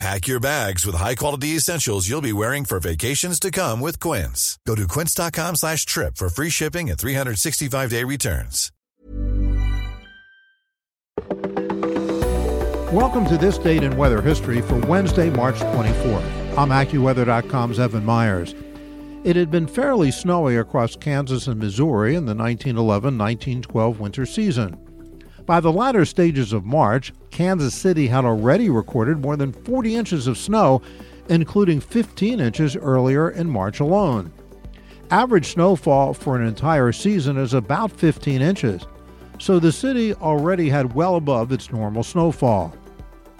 Pack your bags with high-quality essentials you'll be wearing for vacations to come with Quince. Go to quince.com slash trip for free shipping and 365-day returns. Welcome to this date in weather history for Wednesday, March 24th. I'm AccuWeather.com's Evan Myers. It had been fairly snowy across Kansas and Missouri in the 1911-1912 winter season. By the latter stages of March, Kansas City had already recorded more than 40 inches of snow, including 15 inches earlier in March alone. Average snowfall for an entire season is about 15 inches, so the city already had well above its normal snowfall.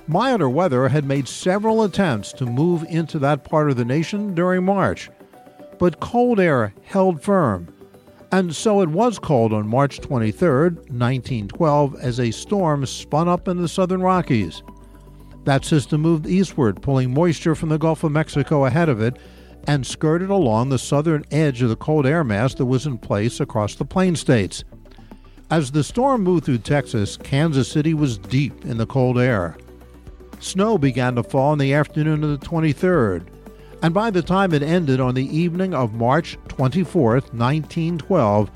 Milder weather had made several attempts to move into that part of the nation during March, but cold air held firm, and so it was called on March 23, 1912, as a storm spun up in the southern Rockies. That system moved eastward, pulling moisture from the Gulf of Mexico ahead of it, and skirted along the southern edge of the cold air mass that was in place across the plain states. As the storm moved through Texas, Kansas City was deep in the cold air. Snow began to fall in the afternoon of the 23rd, and by the time it ended on the evening of March 24, 1912,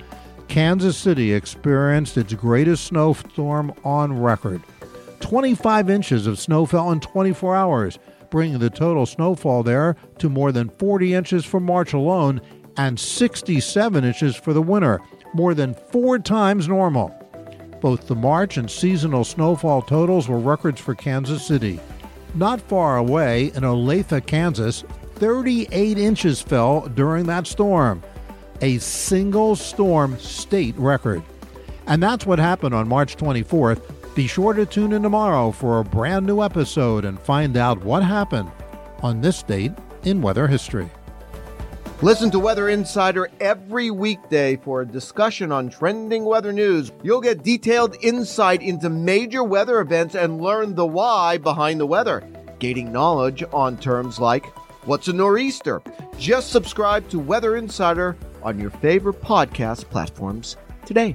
Kansas City experienced its greatest snowstorm on record. 25 inches of snow fell in 24 hours, bringing the total snowfall there to more than 40 inches for March alone and 67 inches for the winter, more than four times normal. Both the March and seasonal snowfall totals were records for Kansas City. Not far away in Olathe, Kansas, 38 inches fell during that storm, a single storm state record. And that's what happened on March 24th. Be sure to tune in tomorrow for a brand new episode and find out what happened on this date in weather history. Listen to Weather Insider every weekday for a discussion on trending weather news. You'll get detailed insight into major weather events and learn the why behind the weather, gaining knowledge on terms like what's a nor'easter. Just subscribe to Weather Insider on your favorite podcast platforms today.